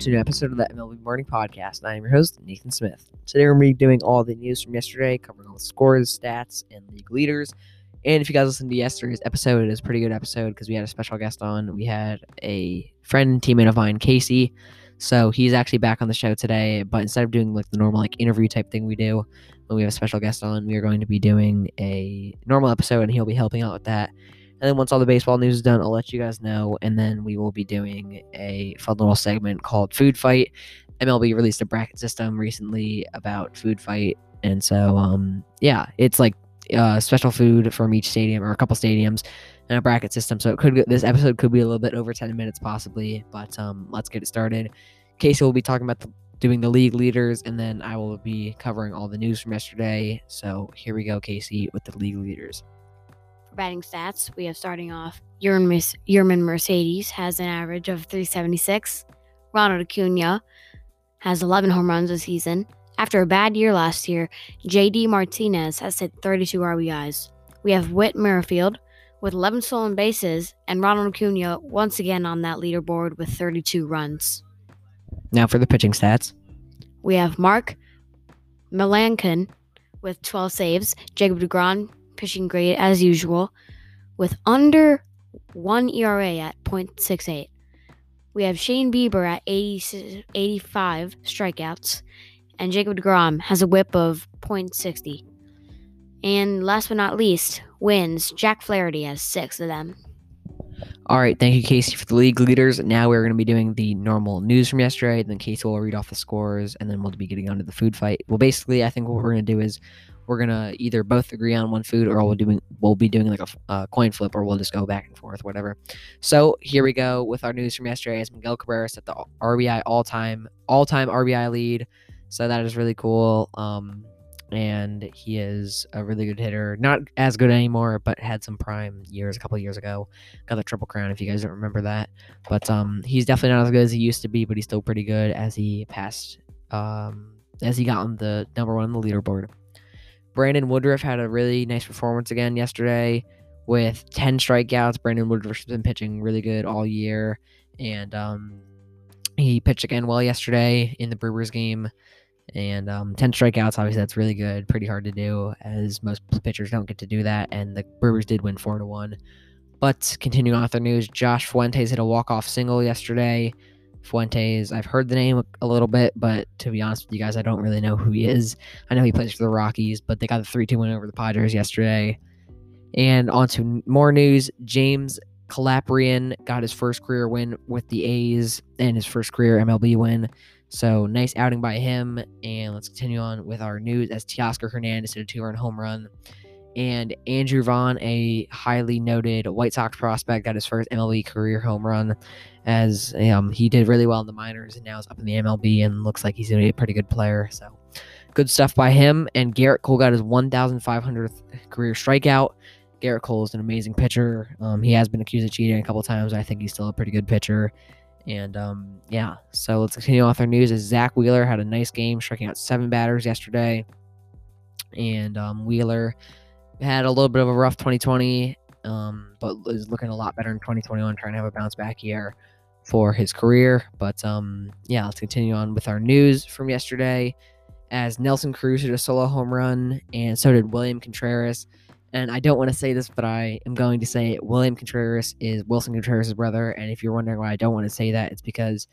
to an episode of the MLB Morning Podcast. I am your host, Nathan Smith. Today we're going to be doing all the news from yesterday, covering all the scores, stats, and league leaders. And if you guys listened to yesterday's episode, it is a pretty good episode because we had a special guest on. We had a friend, teammate of mine, Casey. So he's actually back on the show today, but instead of doing like the normal like interview type thing we do when we have a special guest on, we are going to be doing a normal episode and he'll be helping out with that. And then once all the baseball news is done, I'll let you guys know. And then we will be doing a fun little segment called Food Fight. MLB released a bracket system recently about Food Fight. And so, um, yeah, it's like uh, special food from each stadium or a couple stadiums and a bracket system. So it could this episode could be a little bit over 10 minutes possibly, but um, let's get it started. Casey will be talking about the, doing the league leaders, and then I will be covering all the news from yesterday. So here we go, Casey, with the league leaders. Batting stats, we have starting off Yermin Mercedes has an average of 376. Ronald Acuna has 11 home runs this season. After a bad year last year, JD Martinez has hit 32 RBIs. We have Whit Merrifield with 11 stolen bases, and Ronald Acuna once again on that leaderboard with 32 runs. Now for the pitching stats. We have Mark Melancon with 12 saves, Jacob DeGrom pitching great as usual, with under one ERA at 0.68. We have Shane Bieber at 80, 85 strikeouts, and Jacob DeGrom has a whip of 0.60. And last but not least, wins. Jack Flaherty has six of them. All right, thank you, Casey, for the league leaders. Now we're going to be doing the normal news from yesterday. Then Casey will read off the scores, and then we'll be getting onto the food fight. Well, basically, I think what we're going to do is we're gonna either both agree on one food or we'll doing we'll be doing like a coin flip or we'll just go back and forth whatever. So here we go with our news from yesterday. As miguel cabrera set the rbi all-time all-time rbi lead. So that is really cool. Um and he is a really good hitter. Not as good anymore but had some prime years a couple years ago. Got the triple crown if you guys don't remember that. But um he's definitely not as good as he used to be but he's still pretty good as he passed um as he got on the number one on the leaderboard Brandon Woodruff had a really nice performance again yesterday with 10 strikeouts. Brandon Woodruff's been pitching really good all year. And um, he pitched again well yesterday in the Brewers game. And um, 10 strikeouts, obviously, that's really good. Pretty hard to do, as most pitchers don't get to do that. And the Brewers did win 4 to 1. But continuing on with the news, Josh Fuentes hit a walk-off single yesterday. Fuentes. I've heard the name a little bit, but to be honest with you guys, I don't really know who he is. I know he plays for the Rockies, but they got the 3 2 win over the Padres yesterday. And on to more news James Kaprielian got his first career win with the A's and his first career MLB win. So nice outing by him. And let's continue on with our news as Teoscar Hernandez hit a two run home run and Andrew Vaughn, a highly noted White Sox prospect, got his first MLB career home run as um, he did really well in the minors and now is up in the MLB and looks like he's going to be a pretty good player. So good stuff by him. And Gerrit Cole got his 1,500th career strikeout. Gerrit Cole is an amazing pitcher. Um, he has been accused of cheating a couple times. I think he's still a pretty good pitcher. And um, yeah, so let's continue off our news. Is Zack Wheeler had a nice game, striking out seven batters yesterday. And um, Wheeler had a little bit of a rough 2020, um, but is looking a lot better in 2021, trying to have a bounce back year for his career. But um, yeah, let's continue on with our news from yesterday. As Nelson Cruz hit a solo home run, and so did William Contreras. And I don't want to say this, but I am going to say it. William Contreras is Willson Contreras' brother. And if you're wondering why I don't want to say that, it's because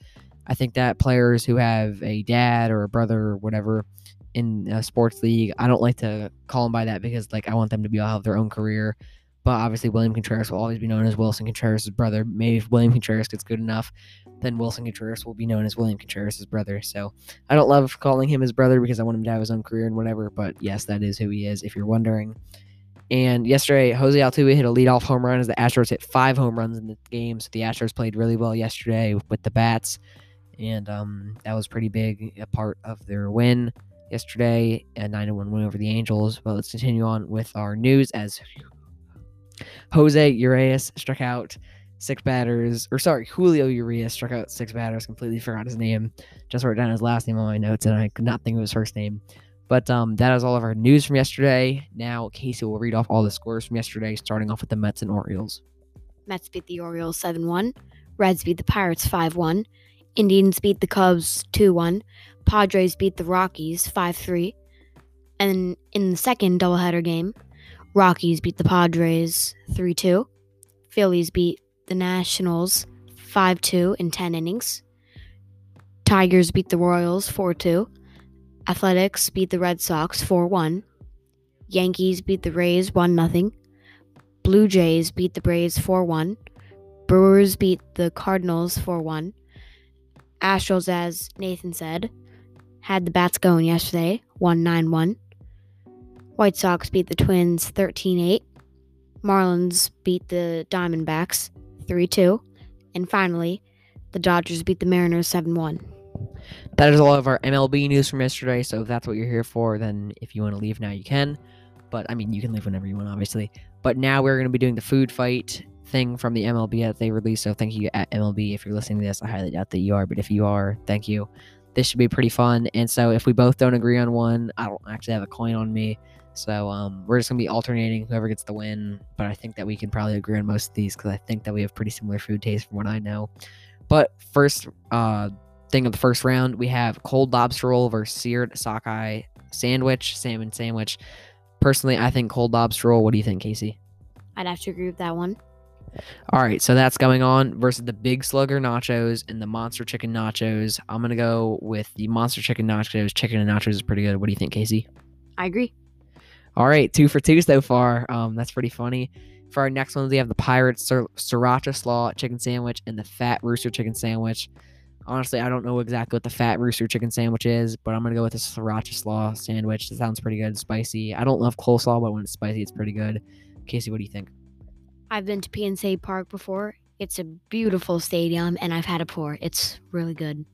I think that players who have a dad or a brother or whatever in a sports league. I don't like to call them by that because like I want them to be all have their own career. But obviously, William Contreras will always be known as Willson Contreras' brother. Maybe if William Contreras gets good enough, then Willson Contreras will be known as William Contreras' brother. So I don't love calling him his brother because I want him to have his own career and whatever. But yes, that is who he is. If you're wondering. And yesterday, Jose Altuve hit a leadoff home run as the Astros hit five home runs in the game. So the Astros played really well yesterday with the bats, and um, that was pretty big a part of their win yesterday, a 9 1 win over the Angels. But let's continue on with our news as Jose Urias struck out six batters, or sorry, Julio Urias struck out six batters. Completely forgot his name. Just wrote down his last name on my notes, and I could not think of his first name. But um, that is all of our news from yesterday. Now Casey will read off all the scores from yesterday, starting off with the Mets and Orioles. Mets beat the Orioles 7 1. Reds beat the Pirates 5 1. Indians beat the Cubs 2 1. Padres beat the Rockies 5 3. And in the second doubleheader game, Rockies beat the Padres 3 2. Phillies beat the Nationals 5 2 in 10 innings. Tigers beat the Royals 4 2. Athletics beat the Red Sox 4 1. Yankees beat the Rays 1 0. Blue Jays beat the Braves 4 1. Brewers beat the Cardinals 4 1. Astros, as Nathan said, had the bats going yesterday 1 9 1. White Sox beat the Twins 13 8. Marlins beat the Diamondbacks 3 2. And finally, the Dodgers beat the Mariners 7 1. That is all of our MLB news from yesterday. So if that's what you're here for, then if you want to leave now, you can. But I mean, you can leave whenever you want, obviously. But now we're going to be doing the food fight thing from the MLB that they released. So thank you at MLB if you're listening to this. I highly doubt that you are, but if you are, thank you. This should be pretty fun. And so if we both don't agree on one, I don't actually have a coin on me. So um, we're just gonna be alternating whoever gets the win. But I think that we can probably agree on most of these because I think that we have pretty similar food taste from what I know. But first uh, thing of the first round, we have cold lobster roll versus seared sockeye sandwich, salmon sandwich. Personally, I think cold lobster roll. What do you think, Casey? I'd have to agree with that one. All right, so that's going on versus the Big Slugger Nachos and the Monster Chicken Nachos. I'm gonna go with the Monster Chicken Nachos. Chicken and nachos is pretty good. What do you think, Casey? I agree. All right, two for two so far. Um, that's pretty funny. For our next ones, we have the Pirate Sir- Sriracha Slaw Chicken Sandwich and the Fat Rooster Chicken Sandwich. Honestly, I don't know exactly what the Fat Rooster Chicken Sandwich is, but I'm gonna go with the Sriracha Slaw Sandwich. It sounds pretty good, spicy. I don't love coleslaw, but when it's spicy, it's pretty good. Casey, what do you think? I've been to PNC Park before. It's a beautiful stadium, and I've had a pour. It's really good.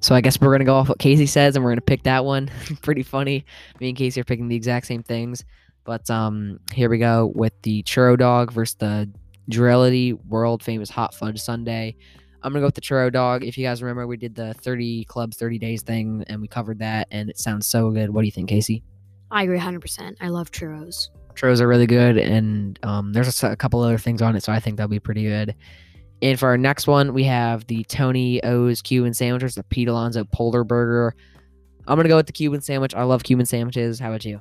So I guess we're gonna go off what Casey says, and we're gonna pick that one. Pretty funny. Me and Casey are picking the exact same things. But um, here we go with the churro dog versus the Durality world famous hot fudge sundae. I'm gonna go with the churro dog. If you guys remember, we did the 30 clubs, 30 days thing, and we covered that, and it sounds so good. What do you think, Casey? I agree 100%. I love churros. Churros are really good, and um, there's a, a couple other things on it, so I think that'll be pretty good. And for our next one, we have the Tony O's Cuban sandwiches, the Pete Alonso Polar Burger. I'm gonna go with the Cuban sandwich. I love Cuban sandwiches. How about you?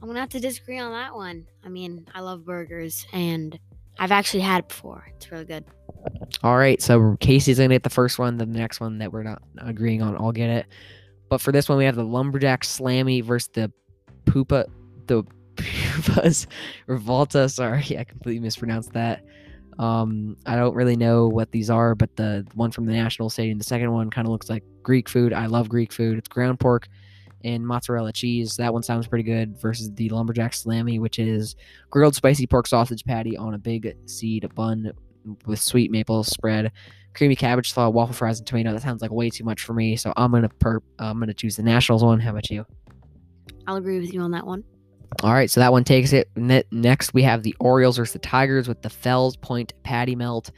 I'm gonna have to disagree on that one. I mean, I love burgers, and I've actually had it before. It's really good. All right, so Casey's gonna get the first one. Then the next one that we're not agreeing on, I'll get it. But for this one, we have the Lumberjack Slammy versus the Poopa, the Pupas Revolta. Sorry, I completely mispronounced that. Um, I don't really know what these are, but the one from the National Stadium, the second one kind of looks like Greek food. I love Greek food. It's ground pork and mozzarella cheese. That one sounds pretty good versus the Lumberjack Slammy, which is grilled spicy pork sausage patty on a big seed bun with sweet maple spread, creamy cabbage slaw, waffle fries, and tomato. That sounds like way too much for me, so I'm gonna per- I'm gonna choose the Nationals one. How about you? I'll agree with you on that one. All right, so that one takes it. Ne- next, we have the Orioles versus the Tigers with the Fells Point Patty Melt.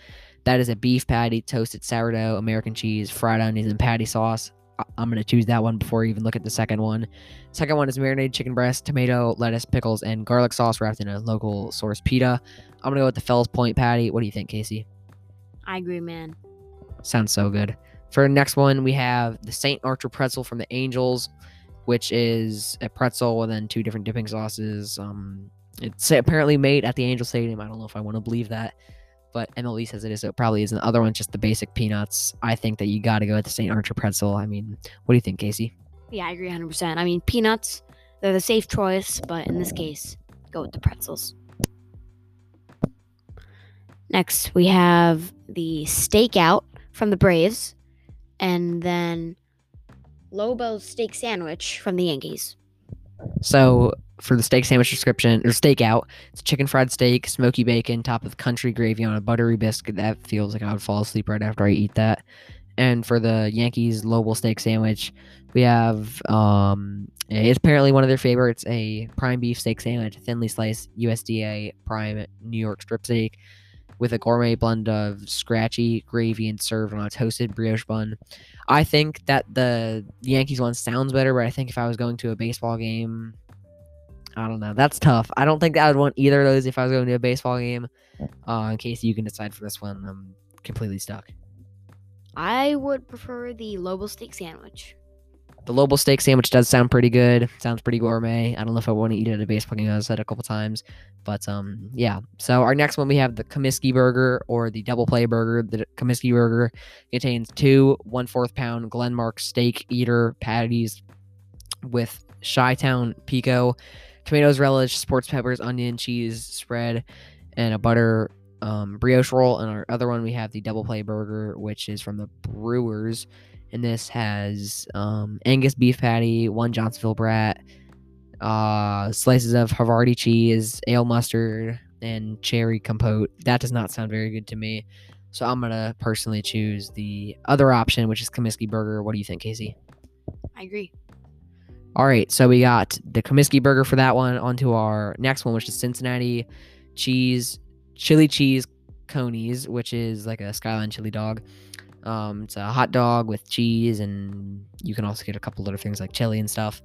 That is a beef patty, toasted sourdough, American cheese, fried onions, and patty sauce. I- I'm going to choose that one before I even look at the second one. Second one is marinated chicken breast, tomato, lettuce, pickles, and garlic sauce wrapped in a local source pita. I'm going to go with the Fells Point Patty. What do you think, Casey? I agree, man. Sounds so good. For the next one, we have the St. Archer pretzel from the Angels, which is a pretzel and then two different dipping sauces. Um, it's apparently made at the Angel Stadium. I don't know if I want to believe that, but MLB says it is. So it probably is. And the other one's just the basic peanuts. I think that you got to go with the St. Archer pretzel. I mean, what do you think, Casey? Yeah, I agree 100%. I mean, peanuts, they're the safe choice, but in this case, go with the pretzels. Next, we have the stakeout from the Braves, and then Lobo's steak sandwich from the Yankees. So for the steak sandwich description or stakeout, it's chicken fried steak, smoky bacon, top of country gravy on a buttery biscuit. That feels like I would fall asleep right after I eat that. And for the Yankees Lobel steak sandwich, we have um, it's apparently one of their favorites, a prime beef steak sandwich, thinly sliced USDA prime New York strip steak with a gourmet blend of scratchy gravy and served on a toasted brioche bun. I think that the Yankees one sounds better, but I think if I was going to a baseball game, I don't know. That's tough. I don't think I would want either of those if I was going to a baseball game. Uh, in case you can decide for this one, I'm completely stuck. I would prefer the Lobo steak sandwich. The Lobo steak sandwich does sound pretty good. Sounds pretty gourmet. I don't know if I want to eat it at a baseball game. I've said a couple times, but um, yeah. So our next one we have the Comiskey burger or the double play burger. The Comiskey burger contains two one fourth pound Glenmark steak eater patties with Chi-Town pico, tomatoes, relish, sports peppers, onion, cheese spread, and a butter um, brioche roll. And our other one we have the double play burger, which is from the Brewers and this has um, Angus beef patty, one Johnsonville brat, uh, slices of Havarti cheese, ale mustard, and cherry compote. That does not sound very good to me. So I'm gonna personally choose the other option, which is Comiskey burger. What do you think, Casey? I agree. All right, so we got the Comiskey burger for that one. On to our next one, which is Cincinnati cheese, chili cheese conies, which is like a skyline chili dog. Um, it's a hot dog with cheese, and you can also get a couple other things like chili and stuff.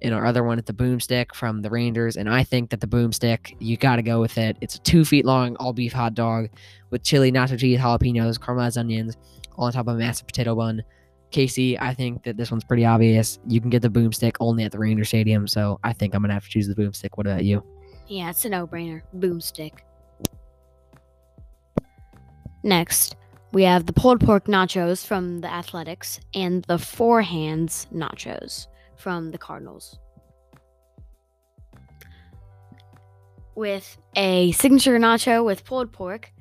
And our other one is the boomstick from the Rangers, and I think that the boomstick you got to go with it. It's a two feet long all beef hot dog with chili, nacho cheese, jalapenos, caramelized onions, all on top of a massive potato bun. Casey, I think that this one's pretty obvious. You can get the boomstick only at the Ranger Stadium, so I think I'm gonna have to choose the boomstick. What about you? Yeah, it's a no brainer. Boomstick. Next, we have the pulled pork nachos from the Athletics and the Four Hands nachos from the Cardinals. With a signature nacho with pulled pork,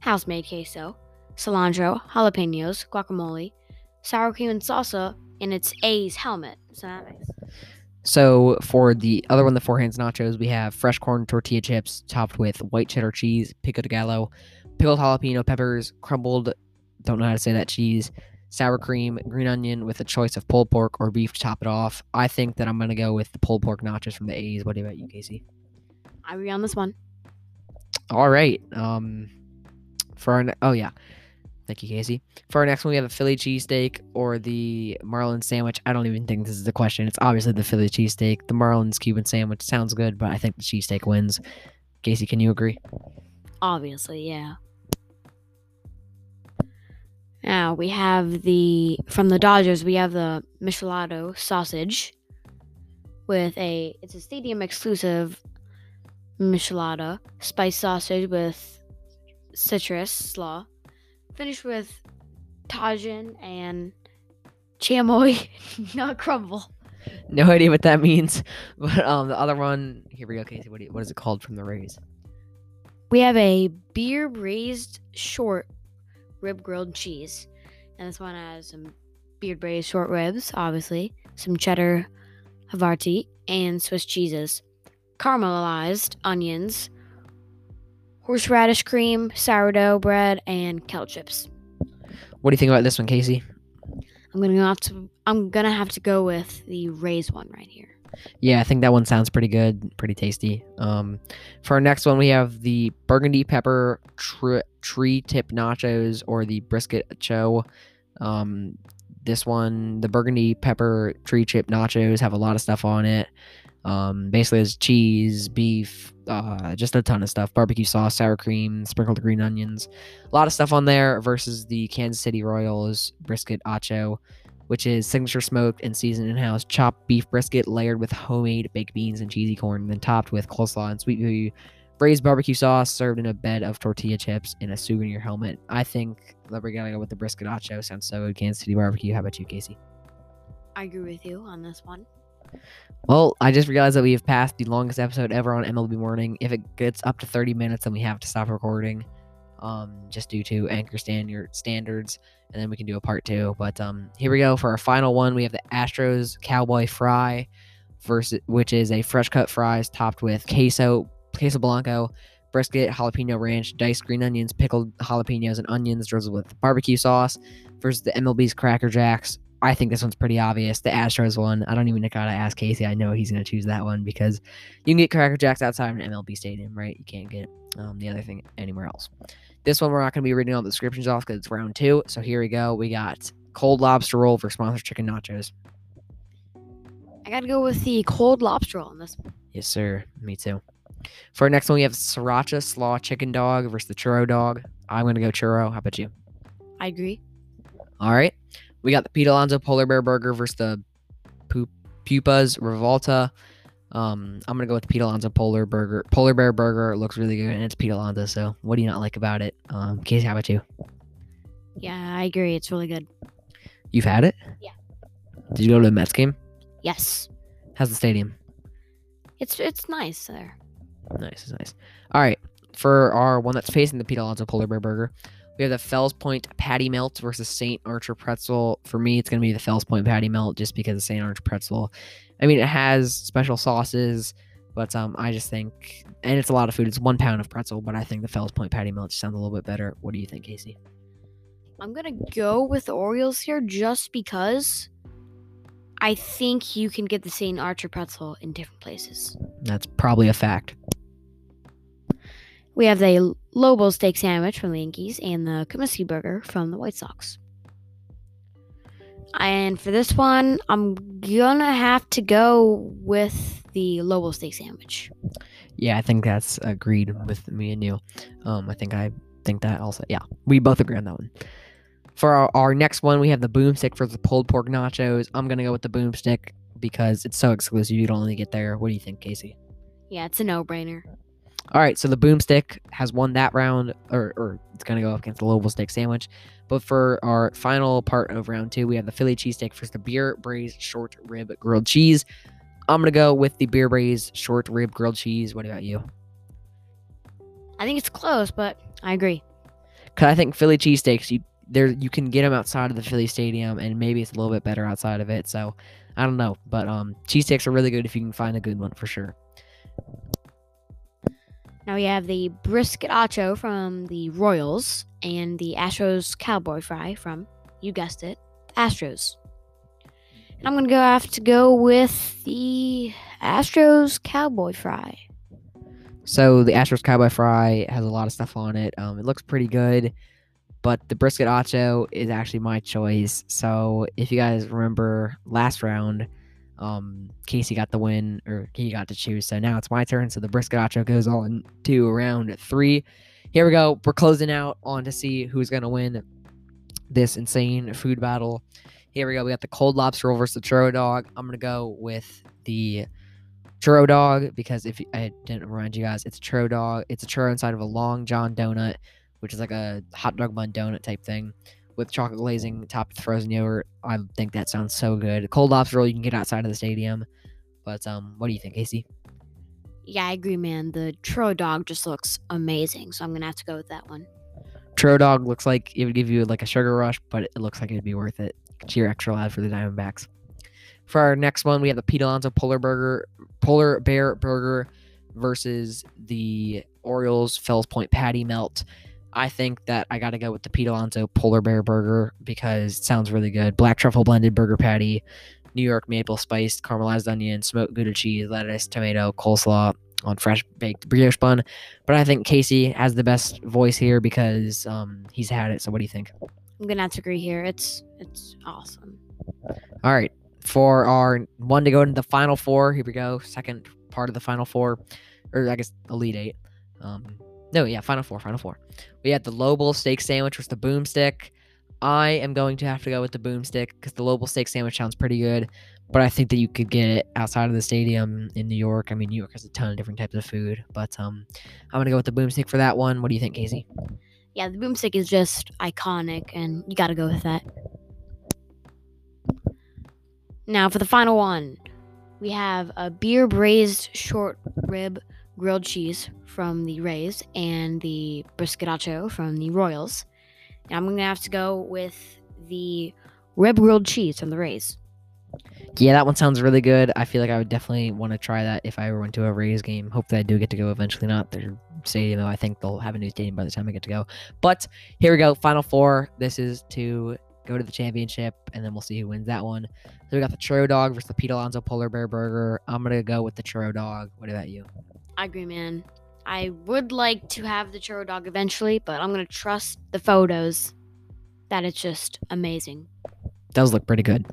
house made queso, cilantro, jalapenos, guacamole, sour cream, and salsa, and its A's helmet. So that makes So for the other one, the four hands nachos, we have fresh corn tortilla chips topped with white cheddar cheese, pico de gallo, pickled jalapeno peppers, crumbled, don't know how to say that cheese, sour cream, green onion with a choice of pulled pork or beef to top it off. I think that I'm gonna go with the pulled pork nachos from the A's. What about you, Casey? I agree on this one. All right. Um, for our ne- oh yeah, thank you, Casey. For our next one, we have a Philly cheesesteak or the Marlin sandwich. I don't even think this is the question. It's obviously the Philly cheesesteak. The Marlin's Cuban sandwich sounds good, but I think the cheesesteak wins. Casey, can you agree? Obviously, yeah. Now we have the from the Dodgers. We have the Michelado sausage with a it's a stadium exclusive Michelada spice sausage with citrus slaw, finished with tajin and chamoy not crumble. No idea what that means, but um, the other one. Here we go, Casey. What, do you, what is it called from the Rays? We have a beer braised short rib grilled cheese. And this one has some beard braised short ribs, obviously, some cheddar Havarti, and Swiss cheeses, caramelized onions, horseradish cream, sourdough bread, and kettle chips. What do you think about this one, Casey? I'm gonna have to. I'm gonna have to go with the raised one right here. Yeah, I think that one sounds pretty good, pretty tasty. Um, for our next one, we have the burgundy pepper tr- tree tip nachos or the brisket cho. Um, this one, the burgundy pepper tree chip nachos, have a lot of stuff on it. Um, basically, it's cheese, beef, uh, just a ton of stuff. Barbecue sauce, sour cream, sprinkled green onions, a lot of stuff on there. Versus the Kansas City Royals brisket acho which is signature smoked and seasoned in house chopped beef brisket layered with homemade baked beans and cheesy corn, then topped with coleslaw and sweet pea braised barbecue sauce served in a bed of tortilla chips in a souvenir helmet. I think that we're gonna go with the brisket acho. Sounds so good. Kansas City barbecue. How about you, Casey? I agree with you on this one. Well, I just realized that we have passed the longest episode ever on MLB Morning. If it gets up to 30 minutes, then we have to stop recording um, just due to anchor standard standards, and then we can do a part two. But um, here we go for our final one. We have the Astros Cowboy Fry, versus which is a fresh cut fries topped with queso, queso blanco, brisket, jalapeno ranch, diced green onions, pickled jalapenos, and onions drizzled with barbecue sauce. Versus the MLB's Cracker Jacks. I think this one's pretty obvious. The Astros one. I don't even gotta ask Casey. I know he's gonna choose that one because you can get Cracker Jacks outside of an MLB stadium, right? You can't get um, the other thing anywhere else. This one we're not going to be reading all the descriptions off because it's round two. So here we go. We got cold lobster roll for sponsored chicken nachos. I gotta go with the cold lobster roll on this one. Yes, sir. Me too. For our next one, we have sriracha slaw chicken dog versus the churro dog. I'm going to go churro. How about you? I agree. All right. We got the Pete Alonso Polar Bear Burger versus the Pupas Revolta. Um, I'm gonna go with the Pete Alonso Polar Burger. Polar Bear Burger It looks really good, and it's Pete Alonso. So, what do you not like about it? Um, Casey, how about you? Yeah, I agree. It's really good. You've had it? Yeah. Did you go to the Mets game? Yes, How's the stadium? it's it's nice there. Nice, it's nice. All right, for our one that's facing the Pete Alonso Polar Bear Burger, we have the Fells Point Patty Melt versus St. Archer Pretzel. For me, it's gonna be the Fells Point Patty Melt just because of St. Archer Pretzel. I mean, it has special sauces, but um, I just think, and it's a lot of food. It's one pound of pretzel, but I think the Fells Point Patty Melt just sounds a little bit better. What do you think, Casey? I'm gonna go with the Orioles here just because I think you can get the St. Archer pretzel in different places. That's probably a fact. We have the Lobo steak sandwich from the Yankees and the Comiskey burger from the White Sox. And for this one, I'm gonna have to go with the Lobo steak sandwich. Yeah, I think that's agreed with me and you. Um, I think I think that also. Yeah, we both agree on that one. For our, our next one, we have the boomstick for the pulled pork nachos. I'm gonna go with the boomstick because it's so exclusive. You don't only get there. What do you think, Casey? Yeah, it's a no-brainer. All right, so the boomstick has won that round, or, or it's gonna go up against the Louisville steak sandwich. But for our final part of round two, we have the Philly cheesesteak versus the beer braised short rib grilled cheese. I'm gonna go with the beer braised short rib grilled cheese. What about you? I think it's close, but I agree. Cause I think Philly cheesesteaks, you there you can get them outside of the Philly Stadium, and maybe it's a little bit better outside of it. So I don't know, but um, cheesesteaks are really good if you can find a good one for sure. Now we have the brisket acho from the Royals and the Astros cowboy fry from, you guessed it, Astros. And I'm gonna go have to go with the Astros cowboy fry. So the Astros Cowboy Fry has a lot of stuff on it. Um, it looks pretty good, but the brisket acho is actually my choice. So if you guys remember last round, um, Casey got the win, or he got to choose. So now it's my turn. So the brisket acho goes on to round three. Here we go. We're closing out on to see who's gonna win this insane food battle. Here we go. We got the cold lobster roll versus the churro dog. I'm gonna go with the churro dog because if I didn't remind you guys, it's a churro dog. It's a churro inside of a long john donut, which is like a hot dog bun donut type thing with chocolate glazing topped with frozen yogurt. I think that sounds so good. Cold lobster roll you can get outside of the stadium. But um, what do you think, Casey? Yeah, I agree, man. The churro dog just looks amazing, so I'm gonna have to go with that one. Churro dog looks like it would give you like a sugar rush, but it looks like it'd be worth it. Cheer extra loud for the Diamondbacks. For our next one, we have the Pete Alonso Polar Burger, Polar Bear Burger versus the Orioles Fells Point Patty Melt. I think that I got to go with the Pete Alonso Polar Bear Burger because it sounds really good. Black truffle blended burger patty, New York maple spiced caramelized onion, smoked Gouda cheese, lettuce, tomato, coleslaw on fresh baked brioche bun. But I think Casey has the best voice here because um, he's had it. So what do you think? I'm gonna have to agree here. It's it's awesome. All right. For our one to go into the final four, here we go. Second part of the final four, or I guess elite eight. Um, no, yeah, final four, final four. We had the Lobel steak sandwich with the boomstick. I am going to have to go with the boomstick because the Lobel steak sandwich sounds pretty good, but I think that you could get it outside of the stadium in New York. I mean, New York has a ton of different types of food, but um, I'm gonna go with the boomstick for that one. What do you think, Casey? Yeah, the boomstick is just iconic, and you got to go with that. Now for the final one, we have a beer braised short rib grilled cheese from the Rays and the briscatacho from the Royals. And I'm gonna have to go with the rib grilled cheese from the Rays. Yeah, that one sounds really good. I feel like I would definitely want to try that if I ever went to a Rays game. Hopefully, I do get to go eventually. Not their stadium, though. I think they'll have a new stadium by the time I get to go. But here we go. Final four. This is to go to the championship, and then we'll see who wins that one. So we got the Churro Dog versus the Pete Alonso Polar Bear Burger. I'm gonna go with the Churro Dog. What about you? I agree, man. I would like to have the churro dog eventually, but I'm gonna trust the photos that it's just amazing. Does look pretty good.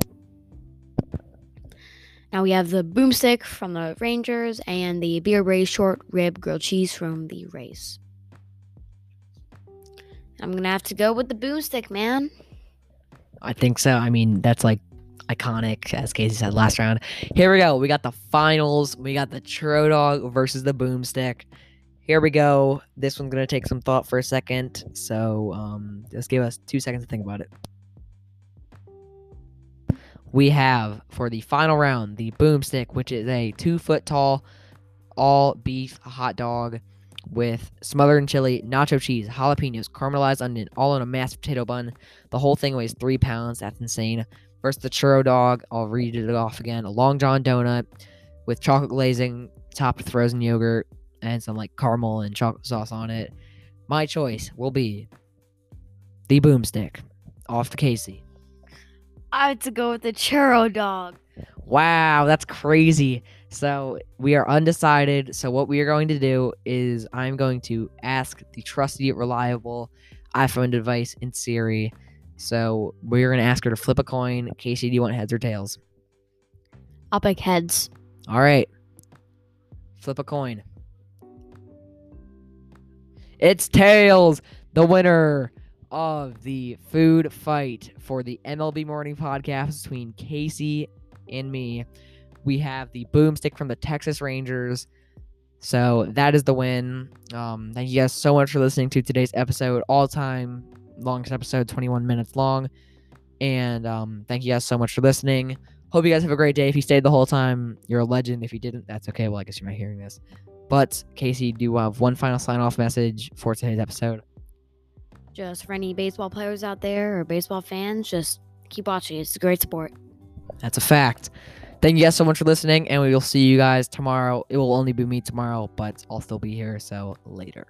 Now we have the boomstick from the Rangers and the beer braised short rib grilled cheese from the Rays. I'm gonna have to go with the boomstick, man. I think so. I mean, that's like iconic, as Casey said last round. Here we go. We got the finals. We got the Churro Dog versus the Boomstick. Here we go. This one's gonna take some thought for a second. So um, just give us two seconds to think about it. We have for the final round the Boomstick, which is a two foot tall, all beef hot dog with smothered in chili, nacho cheese, jalapenos, caramelized onion, all on a mashed potato bun. The whole thing weighs three pounds. That's insane. Versus the churro dog, I'll read it off again. A long john donut with chocolate glazing, topped with frozen yogurt, and some like caramel and chocolate sauce on it. My choice will be the boomstick off to Casey. I had to go with the churro dog. Wow, that's crazy. So we are undecided. So what we are going to do is I'm going to ask the trusty, reliable iPhone device in Siri. So we're going to ask her to flip a coin. Casey, do you want heads or tails? I'll pick heads. All right. Flip a coin. It's tails, the winner of the food fight for the MLB Morning Podcast between Casey and me. We have the boomstick from the Texas Rangers. So that is the win. Um, thank you guys so much for listening to today's episode, all time longest episode, 21 minutes long. And um, thank you guys so much for listening. Hope you guys have a great day. If you stayed the whole time, you're a legend. If you didn't, that's okay. Well, I guess you're not hearing this. But Casey, do you have one final sign off message for today's episode? Just for any baseball players out there or baseball fans, just keep watching. It's a great sport. That's a fact. Thank you guys so much for listening, and we will see you guys tomorrow. It will only be me tomorrow, but I'll still be here, so later.